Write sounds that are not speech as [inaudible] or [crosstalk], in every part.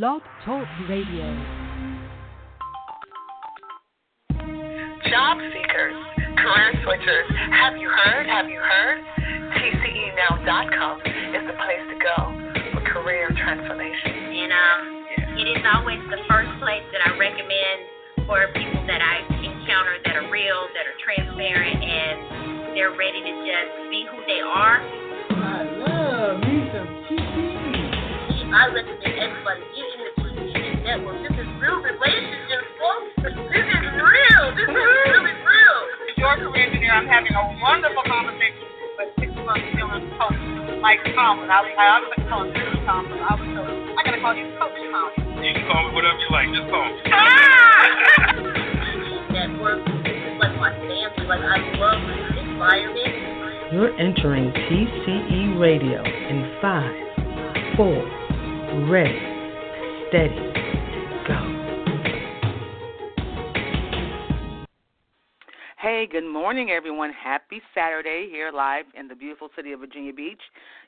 Blog Talk Radio. Job seekers, career switchers, have you heard? Have you heard? TCEnow.com is the place to go for career transformation. And um, it is always the first place that I recommend for people that I encounter that are real, that are transparent, and they're ready to just be who they are. I love me some TCE. I recommend everybody get in the TCE network. This is real relationships, folks. This is real. This is really real. Your career engineer, I'm having a wonderful conversation with six months Dylan coach Mike Tomlin. I, I always like to call him Mr. Tomlin. I was so I gotta call you Coach Tomlin. You can call me whatever you like. Just call me. Network. This is like my family. Like I love this environment. You're entering TCE Radio in five, four, ready, steady, go. Hey, good morning, everyone. Happy Saturday here live in the beautiful city of Virginia Beach.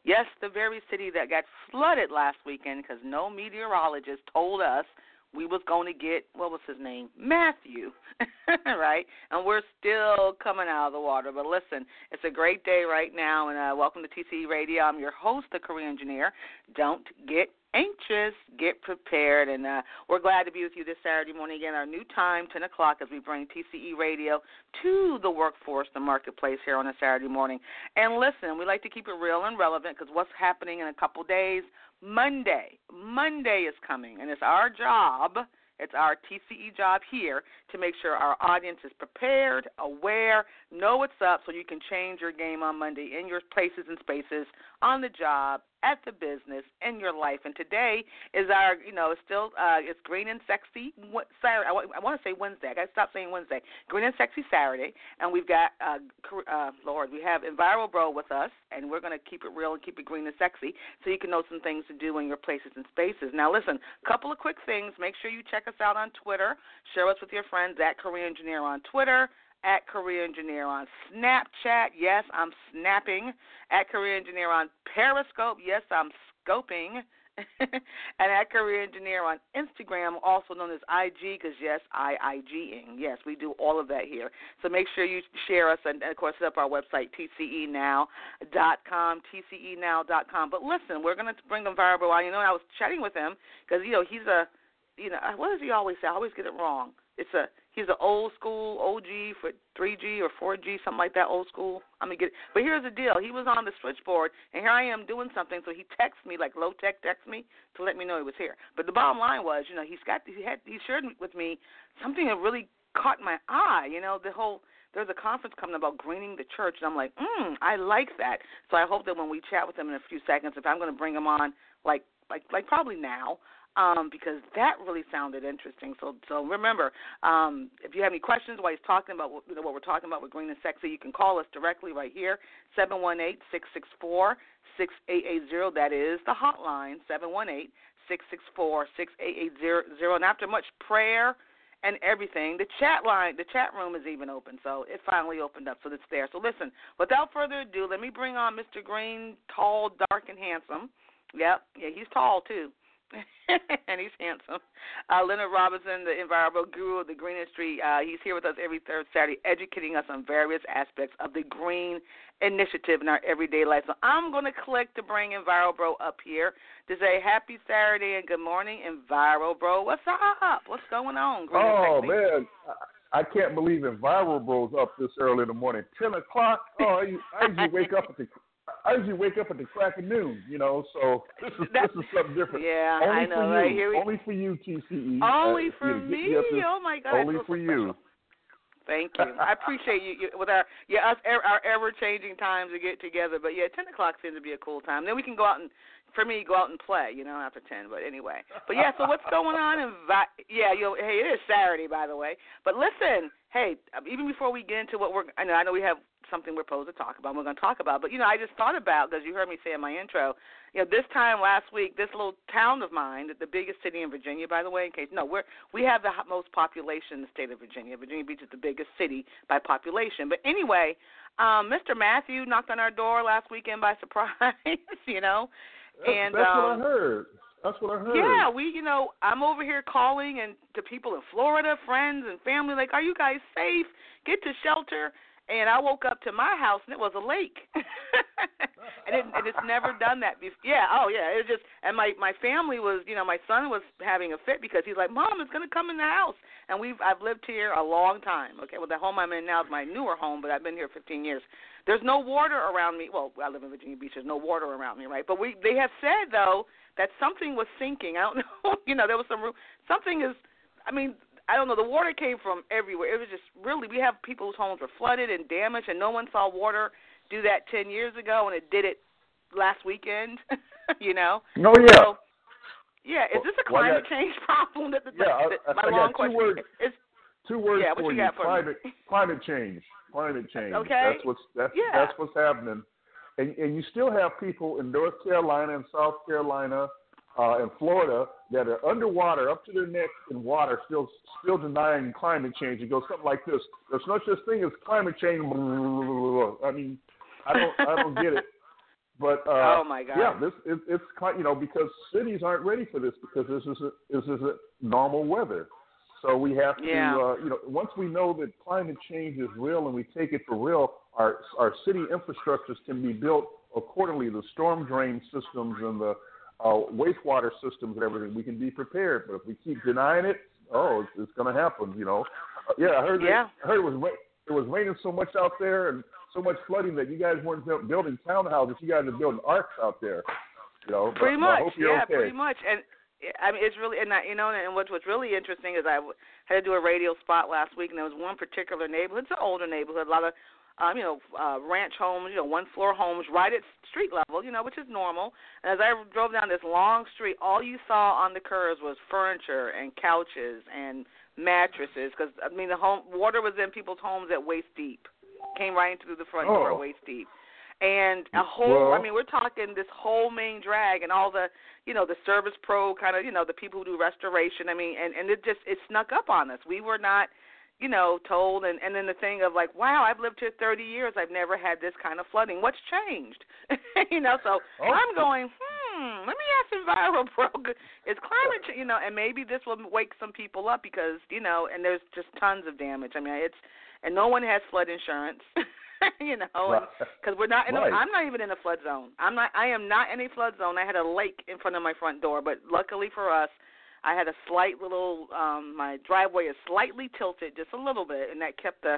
Yes, the very city that got flooded last weekend because no meteorologist told us we was going to get what was his name Matthew, [laughs] right? And we're still coming out of the water. But listen, it's a great day right now, and uh, welcome to TCE Radio. I'm your host, the career engineer. Don't get anxious, get prepared, and uh, we're glad to be with you this Saturday morning again. Our new time, 10 o'clock, as we bring TCE Radio to the workforce, the marketplace here on a Saturday morning. And listen, we like to keep it real and relevant because what's happening in a couple days Monday. Monday is coming, and it's our job, it's our TCE job here to make sure our audience is prepared, aware, know what's up so you can change your game on Monday in your places and spaces, on the job, at the business, in your life. And today is our, you know, it's still, uh, it's Green and Sexy Saturday. I, I want to say Wednesday. I got to stop saying Wednesday. Green and Sexy Saturday. And we've got, uh, uh, Lord, we have Enviro Bro with us, and we're going to keep it real and keep it green and sexy so you can know some things to do in your places and spaces. Now, listen, a couple of quick things. Make sure you check us out on Twitter. Share us with your friends at Career Engineer on Twitter at Career Engineer on Snapchat. Yes, I'm snapping. At Career Engineer on Periscope. Yes, I'm scoping. [laughs] and at Career Engineer on Instagram, also known as IG, because yes, I IGing. Yes, we do all of that here. So make sure you share us, and, of course, set up our website, tcenow.com, tcenow.com. But listen, we're going to bring him viral. You know, I was chatting with him because you know he's a, you know, what does he always say? I always get it wrong. It's a he's an old school OG for 3G or 4G, something like that, old school. I'm gonna get. It. But here's the deal: he was on the switchboard, and here I am doing something. So he texts me, like low tech text me to let me know he was here. But the bottom line was, you know, he's got he had he shared with me something that really caught my eye. You know, the whole there's a conference coming about greening the church, and I'm like, mm, I like that. So I hope that when we chat with him in a few seconds, if I'm to bring him on, like like like probably now, um, because that really sounded interesting. So, so remember, um, if you have any questions while he's talking about you know, what we're talking about with Green and Sexy, you can call us directly right here, seven one eight six six four six eight eight zero. That is the hotline, seven one eight six six four six eight eight zero. And after much prayer and everything, the chat line, the chat room is even open. So it finally opened up, so it's there. So listen, without further ado, let me bring on Mr. Green, tall, dark, and handsome. Yep, yeah, he's tall too. [laughs] and he's handsome. Uh, Leonard Robinson, the environmental guru of the green industry, uh, he's here with us every third Saturday, educating us on various aspects of the green initiative in our everyday life. So I'm going to click to bring Enviro Bro up here to say happy Saturday and good morning, Enviro Bro. What's up? What's going on? Green oh man, I can't believe Enviro Bro's up this early in the morning. Ten o'clock. Oh, I, I usually wake up at the I usually wake up at the crack of noon, you know. So [laughs] this is this is something different. Yeah, only I know. For right you, here we... Only for you, TCE. Only uh, for you me. oh my God. Only for you. Thank you. [laughs] I appreciate you, you with our yeah us our ever changing times to get together. But yeah, ten o'clock seems to be a cool time. Then we can go out and for me go out and play, you know, after ten. But anyway, but yeah. So [laughs] what's going on? And yeah, you hey, it is Saturday by the way. But listen, hey, even before we get into what we're I know I know we have something we're supposed to talk about. And We're going to talk about, but you know, I just thought about because you heard me say in my intro. You know, this time last week, this little town of mine, the biggest city in Virginia, by the way. In case no, we're we have the most population in the state of Virginia. Virginia Beach is the biggest city by population. But anyway, um, Mr. Matthew knocked on our door last weekend by [laughs] surprise. you know, that's, and that's um, what I heard. That's what I heard. Yeah, we, you know, I'm over here calling and to people in Florida, friends and family, like, are you guys safe? Get to shelter. And I woke up to my house and it was a lake, [laughs] and, it, and it's never done that before. Yeah, oh yeah, it was just, and my my family was, you know, my son was having a fit because he's like, Mom, it's gonna come in the house, and we've I've lived here a long time. Okay, well the home I'm in now is my newer home, but I've been here 15 years. There's no water around me. Well, I live in Virginia Beach. There's no water around me, right? But we they have said though that something was sinking. I don't [laughs] know. you know, there was some room. something is. I mean, I don't know. The water came from everywhere. It was just really. We have people whose homes were flooded and damaged, and no one saw water do that ten years ago, and it did it last weekend. [laughs] you know. Oh yeah. So, yeah, is this a Well, climate change [laughs] problem? That, that, Yeah, I- I- my I got long two question. words. Is, Two words Yeah, for you got for me? climate climate change. Climate change. Okay. That's what's that's Yeah. that's what's happening. And and you still have people in North Carolina and South Carolina uh and Florida that are underwater up to their necks in water still still denying climate change. It goes something like this. There's no such thing as climate change. I mean, I don't I don't get it. But uh oh my God. yeah, this it, it's you know because cities aren't ready for this because this is a, this is a normal weather. So we have to Yeah. uh, you know once we know that climate change is real and we take it for real, our our city infrastructures can be built accordingly. The storm drain systems and the uh, wastewater systems and everything. We can be prepared. But if we keep denying it, oh, it's, it's going to happen. You know. Yeah, I heard. that- Yeah. I heard it was ra- it was raining so much out there and so much flooding that you guys weren't buil- building townhouses. You guys are building arks out there. You know. but- Pretty but I much, yeah, okay. pretty much. And I mean, it's really and I, you know, and what's what's really interesting is I had to do a radio spot last week, and there was one particular neighborhood. It's an older neighborhood, a lot of um, you know, uh, ranch homes, you know, one floor homes right at street level, you know, which is normal. And as I drove down this long street, all you saw on the curves was furniture and couches and mattresses. Because I mean, the home water was in people's homes at waist deep, came right into the front door Oh. at waist deep. And a whole, I mean, we're talking this whole main drag and all the, you know, the service pro kind of, you know, the people who do restoration. I mean, and and it just it snuck up on us. We were not, you know, told. And and then the thing of like, wow, I've lived here 30 years. I've never had this kind of flooding. What's changed? [laughs] you know, so Oh. I'm going, hmm. Let me ask Enviro Bro. [laughs] Is climate, change, you know, and maybe this will wake some people up because you know, and there's just tons of damage. I mean, it's and no one has flood insurance. [laughs] you know, because we're not in. Right. A, I'm not even in a flood zone. I'm not. I am not in a flood zone. I had a lake in front of my front door, but luckily for us, I had a slight little. um My driveway is slightly tilted, just a little bit, and that kept the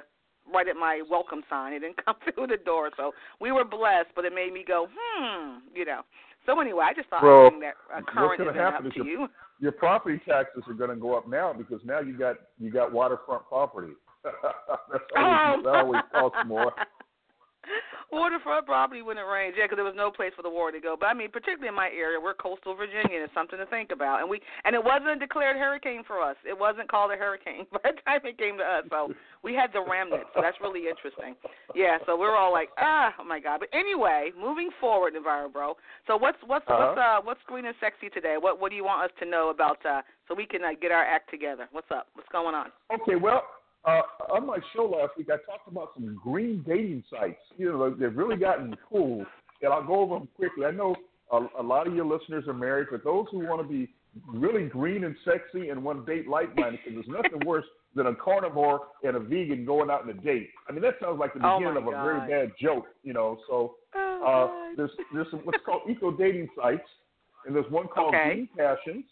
right at my welcome sign. It didn't [laughs] come through the door, so we were blessed. But it made me go, hmm, you know. So anyway, I just thought Well, I'd bring that uh, current event up happen is to your- you. [laughs] Your property taxes are going to go up now because now you got you got waterfront property. [laughs] That's always, that always costs more. Waterfront property when it rains, yeah, because there was no place for the water to go. But I mean, particularly in my area, we're coastal Virginia, and it's something to think about. And we and it wasn't a declared hurricane for us. It wasn't called a hurricane [laughs] by the time it came to us. So we had the remnants. So that's really interesting. Yeah. So we're all like, ah, oh my god. But anyway, moving forward, Enviro Bro. So what's what's what's Uh-huh. uh what's green and sexy today? What what do you want us to know about uh so we can uh, get our act together? What's up? What's going on? Okay, well, uh, on my show last week, I talked about some green dating sites. You know, they've really gotten cool, and I'll go over them quickly. I know a, a lot of your listeners are married, but those who want to be really green and sexy and want to date like-minded, because there's nothing worse than a carnivore and a vegan going out on a date. I mean, that sounds like the Oh, beginning my of a very bad joke, you know. So uh, there's there's some, [laughs] what's called eco dating sites, and there's one called Okay. Green Passions.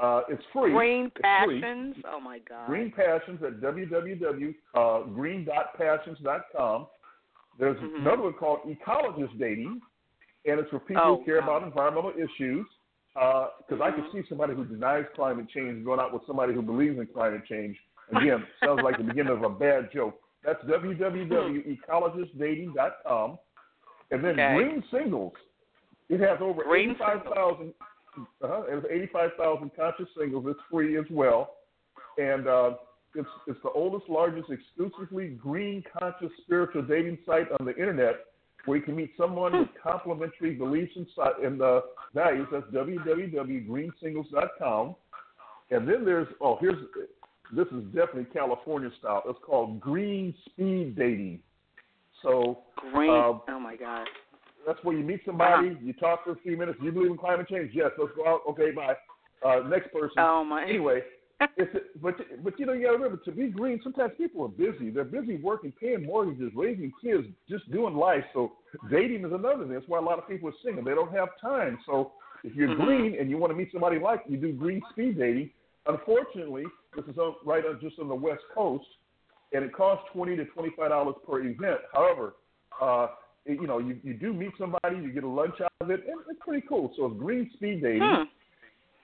Uh, it's free. Green It's free. passions. Oh my god. Green Passions at www.green.passions.com. There's Mhm. another one called Ecologist Dating, and it's for people Oh, who care wow. about environmental issues. Because I Mhm. can see somebody who denies climate change going out with somebody who believes in climate change. Again, [laughs] sounds like the beginning of a bad joke. That's www.ecologistdating.com. And then Okay. Green Singles. It has over Green 85,000 uh-huh, it has 85,000 conscious singles. It's free as well. And uh, it's, it's the oldest, largest, exclusively green conscious spiritual dating site on the internet where you can meet someone with complementary beliefs and, and uh, values. That's www.greensingles.com. And then there's, oh, here's, this is definitely California style. It's called green speed dating. So Green. Uh, oh my god. That's where you meet somebody, uh-huh. you talk for a few minutes. You believe in climate change? Yes. Let's go out. Okay, bye. Uh, next person. Oh my. Anyway, [laughs] it's a, but but you know you got to remember to be green. Sometimes people are busy. They're busy working, paying mortgages, raising kids, just doing life. So dating is another thing. That's why a lot of people are single. They don't have time. So if you're mm-hmm. green and you want to meet somebody like you, do green speed dating. Unfortunately, this is on, right on just on the west coast, and it costs twenty to twenty five dollars per event. However, uh, you know you you do meet somebody, you get a lunch out of it, and it's pretty cool. So it's green speed dating. Hmm.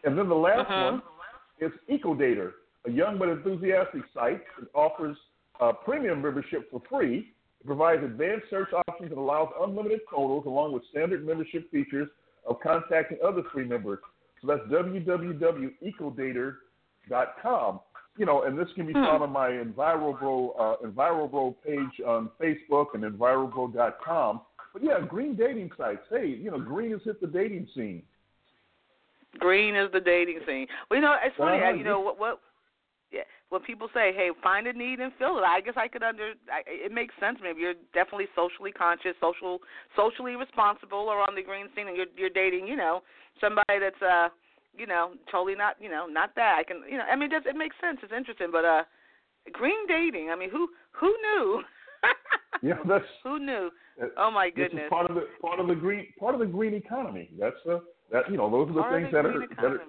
And then the last uh-huh. one is EcoDater, a young but enthusiastic site that offers a premium membership for free. It provides advanced search options and allows unlimited photos along with standard membership features of contacting other free members. So that's www.ecodater.com. You know, and this can be hmm. found on my EnviroBro, uh, EnviroBro page on Facebook and EnviroBro.com. But yeah, green dating sites. Hey, you know, green has hit the dating scene. Green is the dating scene. Well, you know, it's funny. Uh-huh. You know what? What? Yeah. When people say, "Hey, find a need and fill it," I guess I could under. I, it makes sense. Maybe you're definitely socially conscious, social, socially responsible, or on the green scene, and you're you're dating. You know, somebody that's uh, you know, totally not. You know, not that. I can. You know, I mean, it, does, it makes sense. It's interesting, but uh, green dating. I mean, who who knew? [laughs] yeah, that's [laughs] who knew. Oh my goodness! Part of the part of the green part of the green economy. That's uh that you know, those are the part things the that are, that are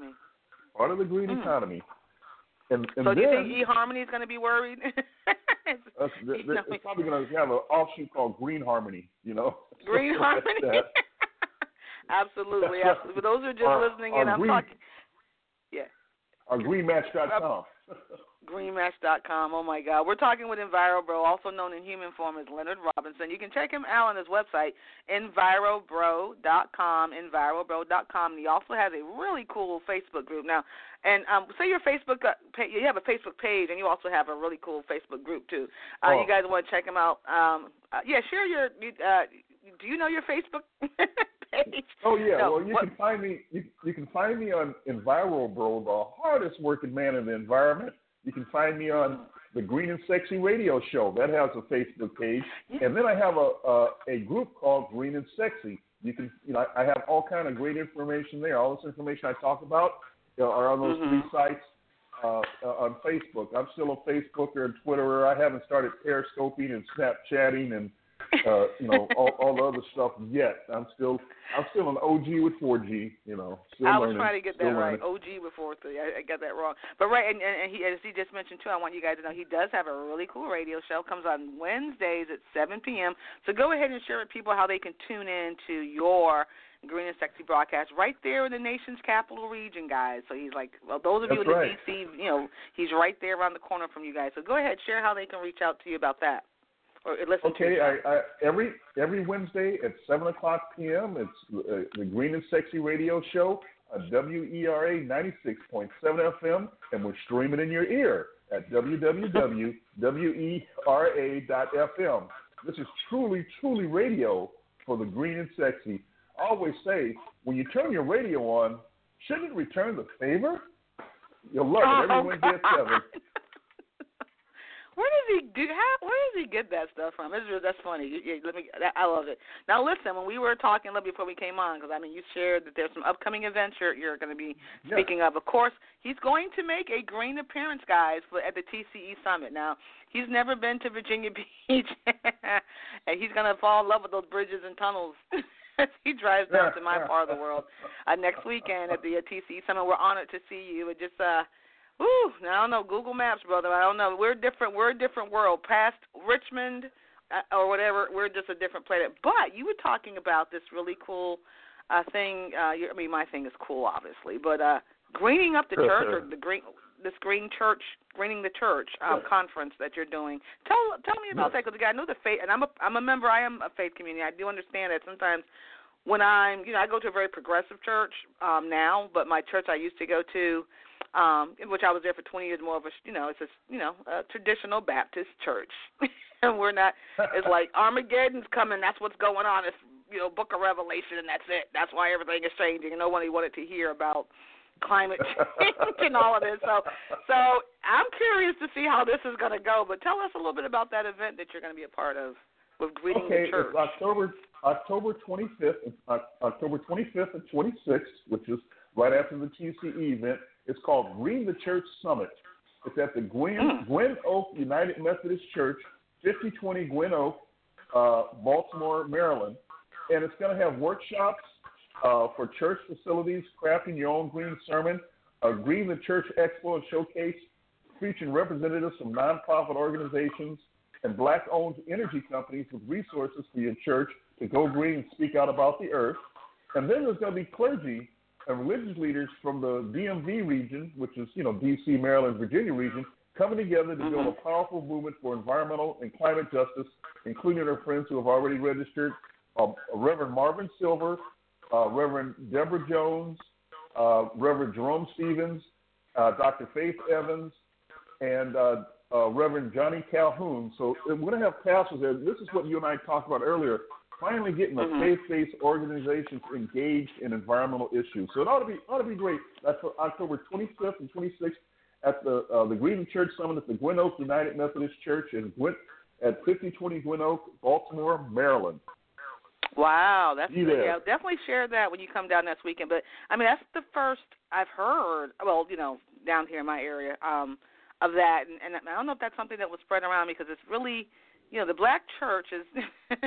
part of the green mm. economy. And, and so do you think eHarmony is going to be worried? uh, th- th- it's probably going to have an offshoot called Green Harmony. You know, Green [laughs] Harmony. Absolutely, absolutely. For those who are just our, listening in, I'm green, talking. Yeah. Our greenmatch.com. greenmatch.com. Oh my God. We're talking with EnviroBro, also known in human form as Leonard Robinson. You can check him out on his website, envirobro.com, envirobro.com. And he also has a really cool Facebook group. Now, and um, say your Facebook, uh, page, you have a Facebook page, and you also have a really cool Facebook group too. Uh, oh. You guys want to check him out? Um, uh, yeah, share your. Uh, do you know your Facebook [laughs] page? [laughs] Oh yeah, no, well you what, can find me. You, you can find me on EnviroBro, the hardest working man in the environment. You can find me on the Green and Sexy Radio Show. That has a Facebook page, and then I have a a, a group called Green and Sexy. You can, you know, I have all kind of great information there. All this information I talk about you know, are on those mm-hmm. three sites uh, uh, on Facebook. I'm still a Facebooker and Twitterer. I haven't started periscoping and Snapchatting and uh, you know, all, all the other stuff yet. I'm still I'm still an OG with 4G. You know, still I was learning, trying to get that right. OG with 4G. I, I got that wrong. But right, and, and he as he just mentioned too. I want you guys to know he does have a really cool radio show. Comes on Wednesdays at 7 p.m. So go ahead and share with people how they can tune in to your Green and Sexy broadcast right there in the nation's capital region, guys. So he's like, well, those of That's you in right. the DC, you know, he's right there around the corner from you guys. So go ahead, share how they can reach out to you about that or listen to Okay. I, I, every every Wednesday at seven o'clock p.m. It's uh, the Green and Sexy Radio Show on WERA ninety six point seven FM, and we're streaming in your ear at www.wera.fm. This is truly, truly radio for the Green and Sexy. I always say when you turn your radio on, shouldn't it return the favor? You'll love it every Oh, Wednesday at seven. [laughs] Where does he do? How, where does he get that stuff from? It's, that's funny. You, you, let me. I love it. Now listen, when we were talking a little before we came on, because I mean you shared that there's some upcoming events you're, you're going to be Yeah. speaking of. Of course, he's going to make a green appearance, guys, for at the TCE summit. Now he's never been to Virginia [laughs] Beach, and he's going to fall in love with those bridges and tunnels. as [laughs] he drives down to my part of the world uh, next weekend at the uh, TCE summit. We're honored to see you. It just uh Ooh, I don't know. Google Maps, brother. I don't know. We're different. We're a different world. Past Richmond uh, or whatever, we're just a different planet. But you were talking about this really cool uh thing. Uh, you, I mean, my thing is cool, obviously, but uh greening up the church or the green this green church greening the church um, Yeah. conference that you're doing. Tell tell me about Yeah. that because I know the faith, and I'm a I'm a member. I am a faith community. I do understand that sometimes when I'm, you know, I go to a very progressive church um now, but my church I used to go to, um, in which I was there for 20 years, more of a, you know, it's a, you know, a traditional Baptist church, [laughs] and we're not. It's like [laughs] Armageddon's coming. That's what's going on. It's, you know, Book of Revelation, and that's it. That's why everything is changing, and nobody wanted to hear about climate [laughs] change and all of this. So, so I'm curious to see how this is going to go. But tell us a little bit about that event that you're going to be a part of with greeting okay, the church? it's October October 25th, uh, October 25th and 26th, which is right after the TCE event. It's called Green the Church Summit. It's at the Gwynn, Mm. Gwynn Oak United Methodist Church, 5020 Gwynn Oak, uh, Baltimore, Maryland. And it's going to have workshops uh, for church facilities, crafting your own green sermon, a Green the Church Expo and Showcase featuring representatives from nonprofit organizations and black owned energy companies with resources for your church to go green and speak out about the earth. And then there's going to be clergy religious leaders from the DMV region, which is, you know, DC, Maryland, Virginia region, coming together to build a powerful movement for environmental and climate justice, including our friends who have already registered uh, Reverend Marvin Silver, uh, Reverend Deborah Jones, uh, Reverend Jerome Stevens, uh, Dr. Faith Evans, and uh, uh, Reverend Johnny Calhoun. So we're going to have pastors there. This is what you and I talked about earlier. Finally, getting a Mhm. faith-based organizations engaged in environmental issues. So it ought to be ought to be great. That's October 25th and 26th at the uh, the Green Church Summit at the Gwynn Oak United Methodist Church in Gwynn, at 5020 Gwynn Oak, Baltimore, Maryland. Wow, that's Be there. yeah. Definitely share that when you come down next weekend. But I mean, that's the first I've heard. Well, you know, down here in my area, um, of that, and, and I don't know if that's something that was spread around because it's really, you know, the black church is [laughs]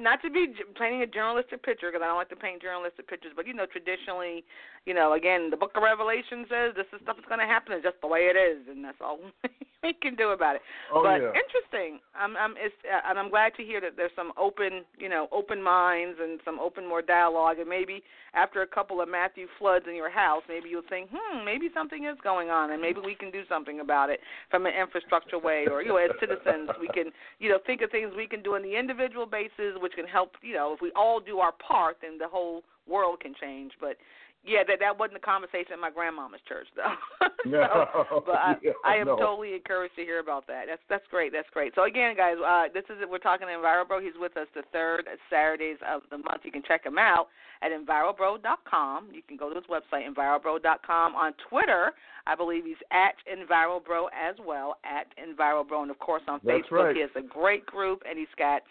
not to be painting a journalistic picture because I don't like to paint journalistic pictures, but you know, traditionally, you know, again, the Book of Revelation says this is stuff that's going to happen. It's just the way it is, and that's all [laughs] we can do about it. Oh but yeah. interesting. I'm, I'm, it's, uh, and I'm glad to hear that there's some open, you know, open minds and some open more dialogue. And maybe after a couple of Matthew floods in your house, maybe you'll think, hmm, maybe something is going on, and maybe we can do something about it from an infrastructure way, or you know, as citizens, we can, you know, think of things we can do on the individual basis, which can help. You know, if we all do our part, then the whole world can change. But yeah, that that wasn't a conversation at my grandmama's church though. [laughs] No, so, but I, [laughs] yeah, I am no. totally encouraged to hear about that. That's that's great. That's great. So again, guys, uh, this is we're talking to EnviroBro. He's with us the third Saturdays of the month. You can check him out at EnviroBro.com. You can go to his website EnviroBro.com. On Twitter, I believe he's at EnviroBro as well at EnviroBro, and of course on That's Facebook right. he has a great group and he's got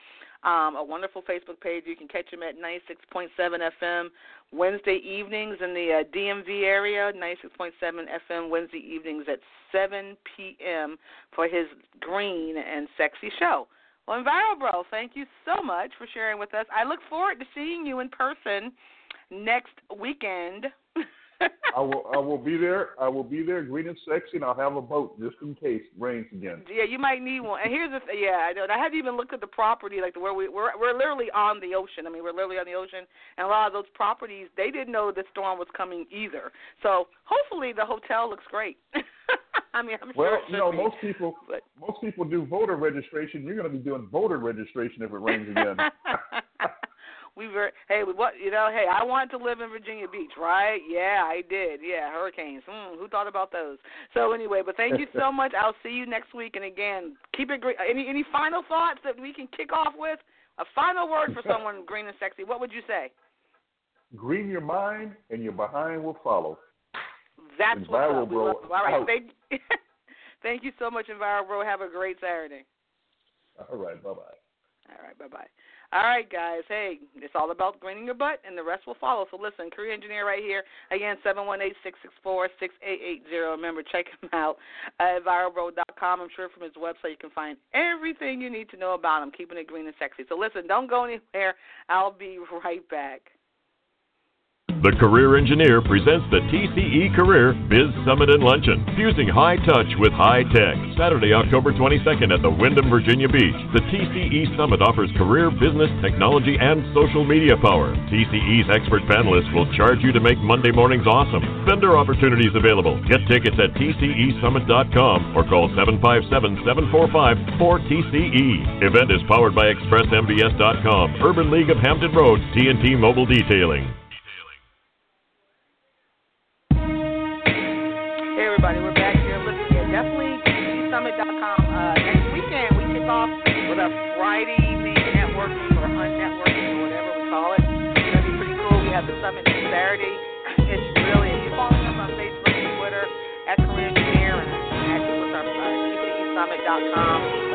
um, a wonderful Facebook page. You can catch him at 96.7 FM Wednesday evenings in the uh, DMV area, 96.7 FM Wednesday evenings at 7 p.m. for his green and sexy show. Well, EnviroBro, thank you so much for sharing with us. I look forward to seeing you in person next weekend. I will I will be there. I will be there, green and sexy, and I'll have a boat just in case it rains again. Yeah, you might need one. And here's the th- yeah, I know. I haven't even looked at the property like the where we we're we're literally on the ocean. I mean, we're literally on the ocean, and a lot of those properties they didn't know the storm was coming either. So hopefully the hotel looks great. [laughs] I mean, I'm sure. Well, you know, be, most people but- most people do voter registration. You're going to be doing voter registration if it rains again. [laughs] we were hey what you know hey I wanted to live in Virginia Beach right? Yeah I did. Yeah hurricanes. Hmm, who thought about those? So anyway but thank you so [laughs] much. I'll see you next week. And again keep it great any any final thoughts that we can kick off with? A final word for someone [laughs] green and sexy. What would you say? Green your mind, and your behind will follow. that's what's up. We Bro love, all right out. thank [laughs] thank you so much Enviro Bro. Have a great Saturday. All right, bye bye. All right, bye bye. All right, guys. Hey, it's all about greening your butt, and the rest will follow. So listen, career engineer right here. Again, seven one eight six six four six eight eight zero. Remember, check him out at envirobro.com. I'm sure from his website you can find everything you need to know about him, keeping it green and sexy. So listen, don't go anywhere. I'll be right back. The Career Engineer presents the TCE Career Biz Summit and Luncheon, fusing high touch with high tech. Saturday, October 22nd at the Wyndham, Virginia Beach. The TCE Summit offers career, business, technology, and social media power. TCE's expert panelists will charge you to make Monday mornings awesome. Vendor opportunities available. Get tickets at TCESummit.com or call 757-745-4TCE. Event is powered by ExpressMBS.com, Urban League of Hampton Roads, TNT Mobile Detailing. Actually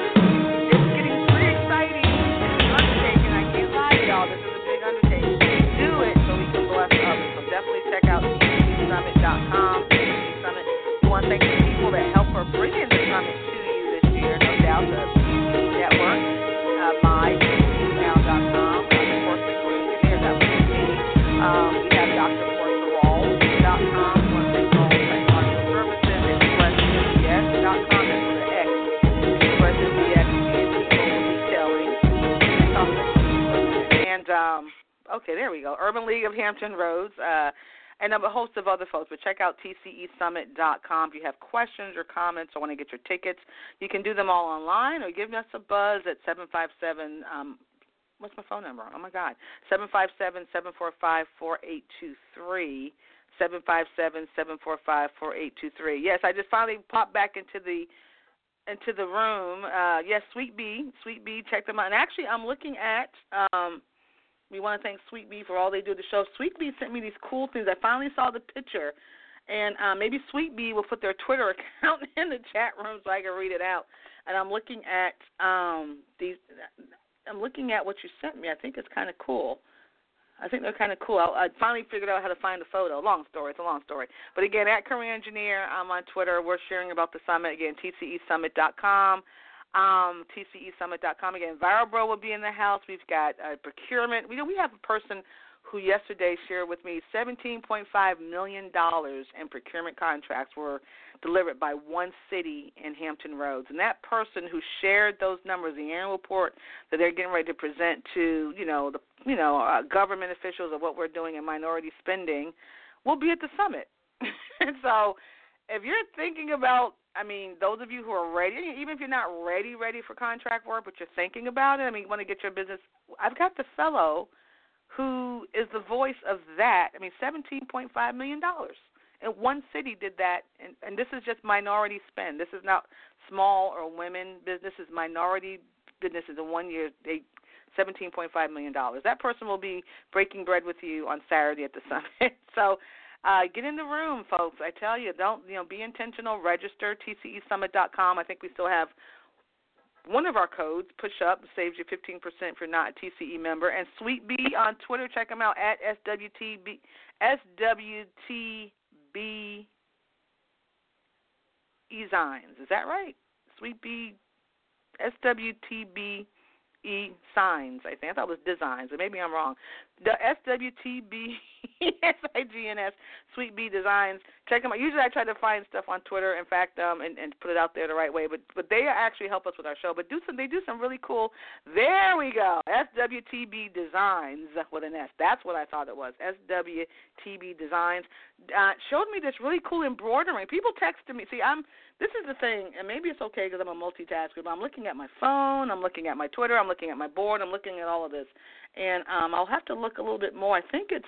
okay, there we go. Urban League of Hampton Roads. Uh, and a host of other folks. But check out tcesummit.com if you have questions or comments or want to get your tickets. You can do them all online or give us a buzz at 757. Um, what's my phone number? Oh my God, seven five seven seven four five four eight two three. Seven five seven seven four five four eight two three. Yes, I just finally popped back into the into the room. Uh, yes, Sweet B, Sweet B, check them out. And actually, I'm looking at um, we want to thank Sweet Bee for all they do the show. Sweet Bee sent me these cool things. I finally saw the picture, and uh, maybe Sweet Bee will put their Twitter [laughs] account in the chat room so I can read it out. And I'm looking at um, these. I'm looking at what you sent me. I think it's kind of cool. I think they're kind of cool. I, I finally figured out how to find the photo. Long story. It's a long story. But again, at Career Engineer, I'm on Twitter. We're sharing about the summit. Again, tcesummit.com um, TCEsummit.com. Again, EnviroBro will be in the house. We've got uh, procurement. We we have a person who yesterday shared with me $17.5 million in procurement contracts were delivered by one city in Hampton Roads. And that person who shared those numbers, the annual report that they're getting ready to present to, you know, the you know, uh, government officials of what we're doing in minority spending, will be at the summit. [laughs] and so if you're thinking about I mean, those of you who are ready, even if you're not ready, ready for contract work, but you're thinking about it, I mean, you want to get your business. I've got the fellow who is the voice of that. I mean, $17.5 million. And one city did that, and, and this is just minority spend. This is not small or women businesses, minority businesses in one year. They $17.5 million. That person will be breaking bread with you on Saturday at the [laughs] summit. so uh, get in the room, folks. I tell you, don't you know? Be intentional. Register tcesummit.com. I think we still have one of our codes. Push up saves you 15% if you're not a TCE member. And Sweet B on Twitter. Check them out at SWTB SWTB Ezines. Is that right? Sweet B, SWTB E signs. I think I thought it was designs, but maybe I'm wrong. The SWTB S-I-G-N-S Sweet Bee Designs. Check them out. Usually I try to find stuff on Twitter, in fact, um, and, and put it out there the right way. But but they actually help us with our show. But do some they do some really cool. There we go. SWTB Designs with an S. That's what I thought it was. SWTB Designs uh, showed me this really cool embroidering. People texted me. See, I'm. This is the thing, and maybe it's okay because I'm a multitasker. But I'm looking at my phone. I'm looking at my Twitter. I'm looking at my board. I'm looking at all of this, and um, I'll have to look a little bit more. I think it's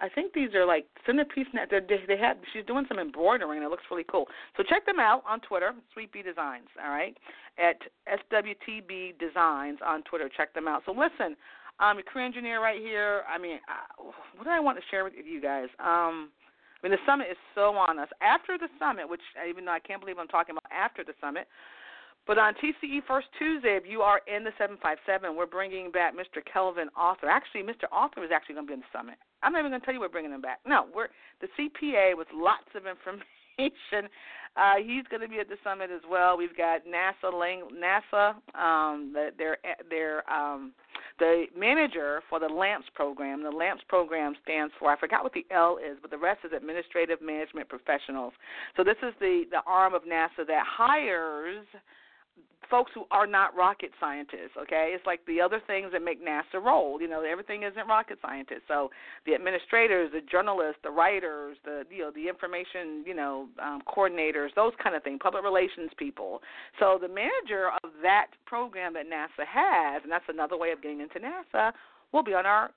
I think these are like centerpiece. Net. They they had she's doing some embroidering. and It looks really cool. So check them out on Twitter, Sweet Bee Designs. All right, at SWTB Designs on Twitter. Check them out. So listen, I'm a career engineer right here. I mean, what do I want to share with you guys? Um, I mean, the summit is so on us. After the summit, which even though I can't believe I'm talking about after the summit, but on TCE First Tuesday, if you are in the 757, we're bringing back Mr. Kelvin Author. Actually, Mr. Author is actually going to be in the summit. I'm not even going to tell you we're bringing him back. No, we're the CPA with lots of information. [laughs] Uh, he's going to be at the summit as well. We've got NASA, NASA, um, the, their their um, the manager for the LAMPS program. The LAMPS program stands for I forgot what the L is, but the rest is Administrative Management Professionals. So this is the the arm of NASA that hires folks who are not rocket scientists, okay? It's like the other things that make NASA roll. You know, everything isn't rocket scientists. So the administrators, the journalists, the writers, the you know, the information, you know, um, coordinators, those kind of things, public relations people. So the manager of that program that NASA has, and that's another way of getting into NASA, will be on our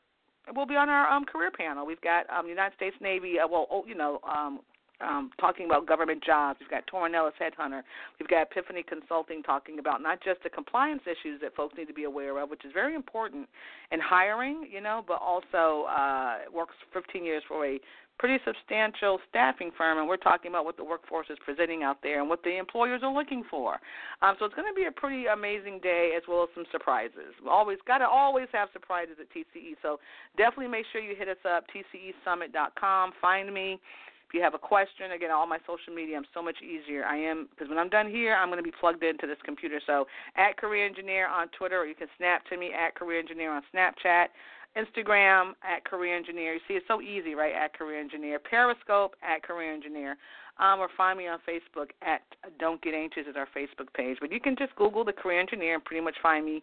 will be on our um, career panel. We've got um, United States Navy, uh, well, oh, you know, um, um, talking about government jobs. We've got Torrin Headhunter. We've got Epiphany Consulting talking about not just the compliance issues that folks need to be aware of, which is very important in hiring, you know, but also uh, works 15 years for a pretty substantial staffing firm, and we're talking about what the workforce is presenting out there and what the employers are looking for. Um, so it's going to be a pretty amazing day as well as some surprises. We always got to always have surprises at TCE. So definitely make sure you hit us up tcesummit.com. Find me If you have a question, again, all my social media, I'm so much easier. I am because when I'm done here, I'm going to be plugged into this computer. So at Career Engineer on Twitter, or you can snap to me at Career Engineer on Snapchat. Instagram at Career Engineer. You see, it's so easy, right? At Career Engineer. Periscope at Career Engineer. Um, or find me on Facebook at Don't Get Anxious is our Facebook page. But you can just Google the Career Engineer and pretty much find me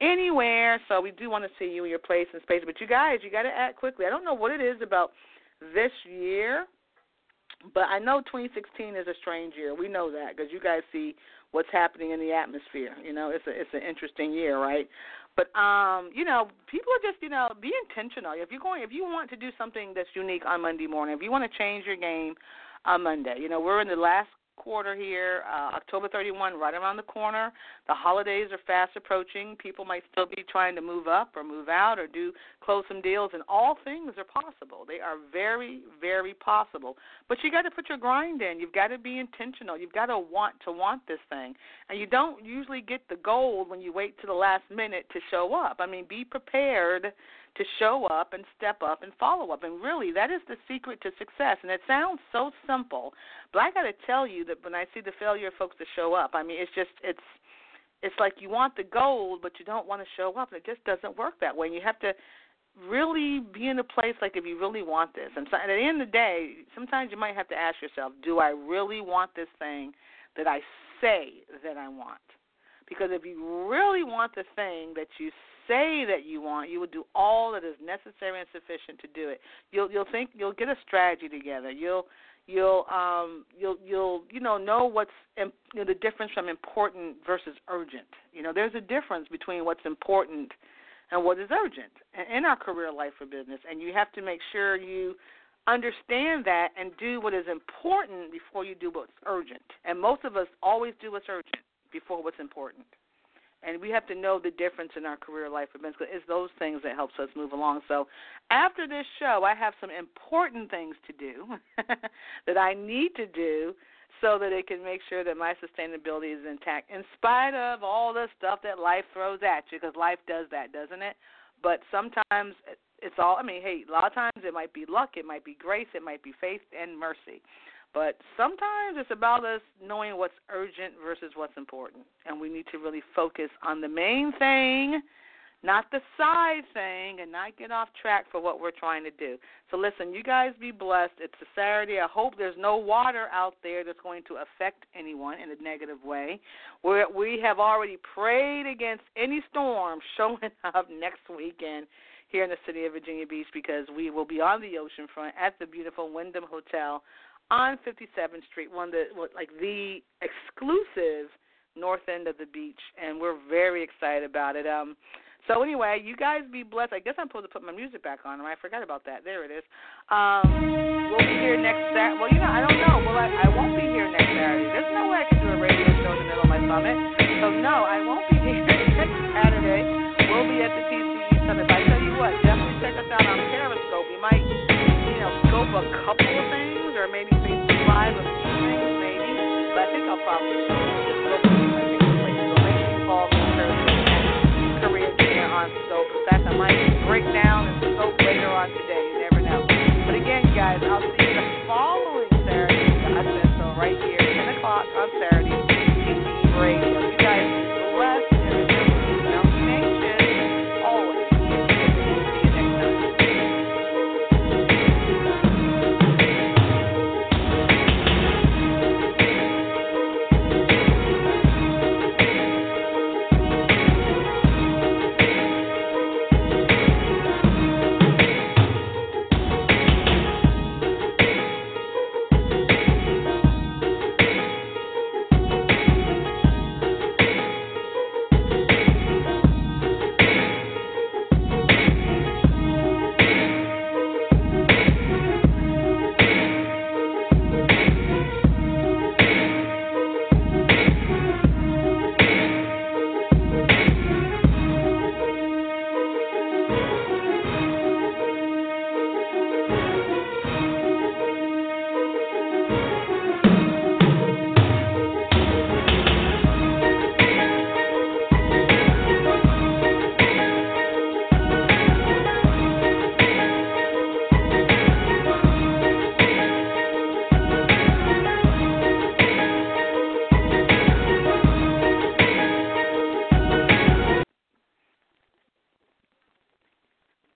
anywhere. So we do want to see you in your place and space. But you guys, you got to act quickly. I don't know what it is about this year, but I know 2016 is a strange year. We know that because you guys see what's happening in the atmosphere. You know, it's a it's an interesting year, right? But um, you know, people are just you know be intentional. If you're going, if you want to do something that's unique on Monday morning, if you want to change your game on Monday, you know, we're in the last quarter here, uh, October 31, right around the corner. The holidays are fast approaching. People might still be trying to move up or move out or do close some deals, and all things are possible. They are very, very possible. But you got to put your grind in. You've got to be intentional. You've got to want to want this thing, and you don't usually get the gold when you wait to the last minute to show up. I mean, be prepared to show up and step up and follow up. And really, that is the secret to success. And it sounds so simple, but I got to tell you that when I see the failure of folks to show up, I mean, it's just it's it's like you want the gold, but you don't want to show up, and it just doesn't work that way. And you have to really be in a place like if you really want this. And so, at the end of the day, sometimes you might have to ask yourself, do I really want this thing that I say that I want? Because if you really want the thing that you say that you want, you will do all that is necessary and sufficient to do it. You'll you'll think you'll get a strategy together. You'll you'll um you'll you'll you know know what's you know, the difference from important versus urgent. You know, there's a difference between what's important and what is urgent in our career life or business, and you have to make sure you understand that and do what is important before you do what's urgent. And most of us always do what's urgent before what's important and we have to know the difference in our career life events because it's those things that helps us move along. So after this show, I have some important things to do [laughs] that I need to do so that it can make sure that my sustainability is intact in spite of all the stuff that life throws at you because life does that, doesn't it? But sometimes it's all I mean, hey, a lot of times it might be luck, it might be grace, it might be faith and mercy. But sometimes it's about us knowing what's urgent versus what's important. And we need to really focus on the main thing, not the side thing, and not get off track for what we're trying to do. So listen, you guys be blessed. It's a Saturday. I hope there's no water out there that's going to affect anyone in a negative way. we we have already prayed against any storm [laughs] showing up next weekend here in the city of Virginia Beach because we will be on the ocean front at the beautiful Wyndham Hotel on 57th Street, one that was like the exclusive north end of the beach, and we're very excited about it. Um, so anyway, you guys be blessed. I guess I'm supposed to put my music back on? I forgot about that. There it is. Um, we'll be here next Saturday. Well, you know, I don't know. Well, I, I won't be here next Saturday. There's no way I can do a radio show in the middle of my summit.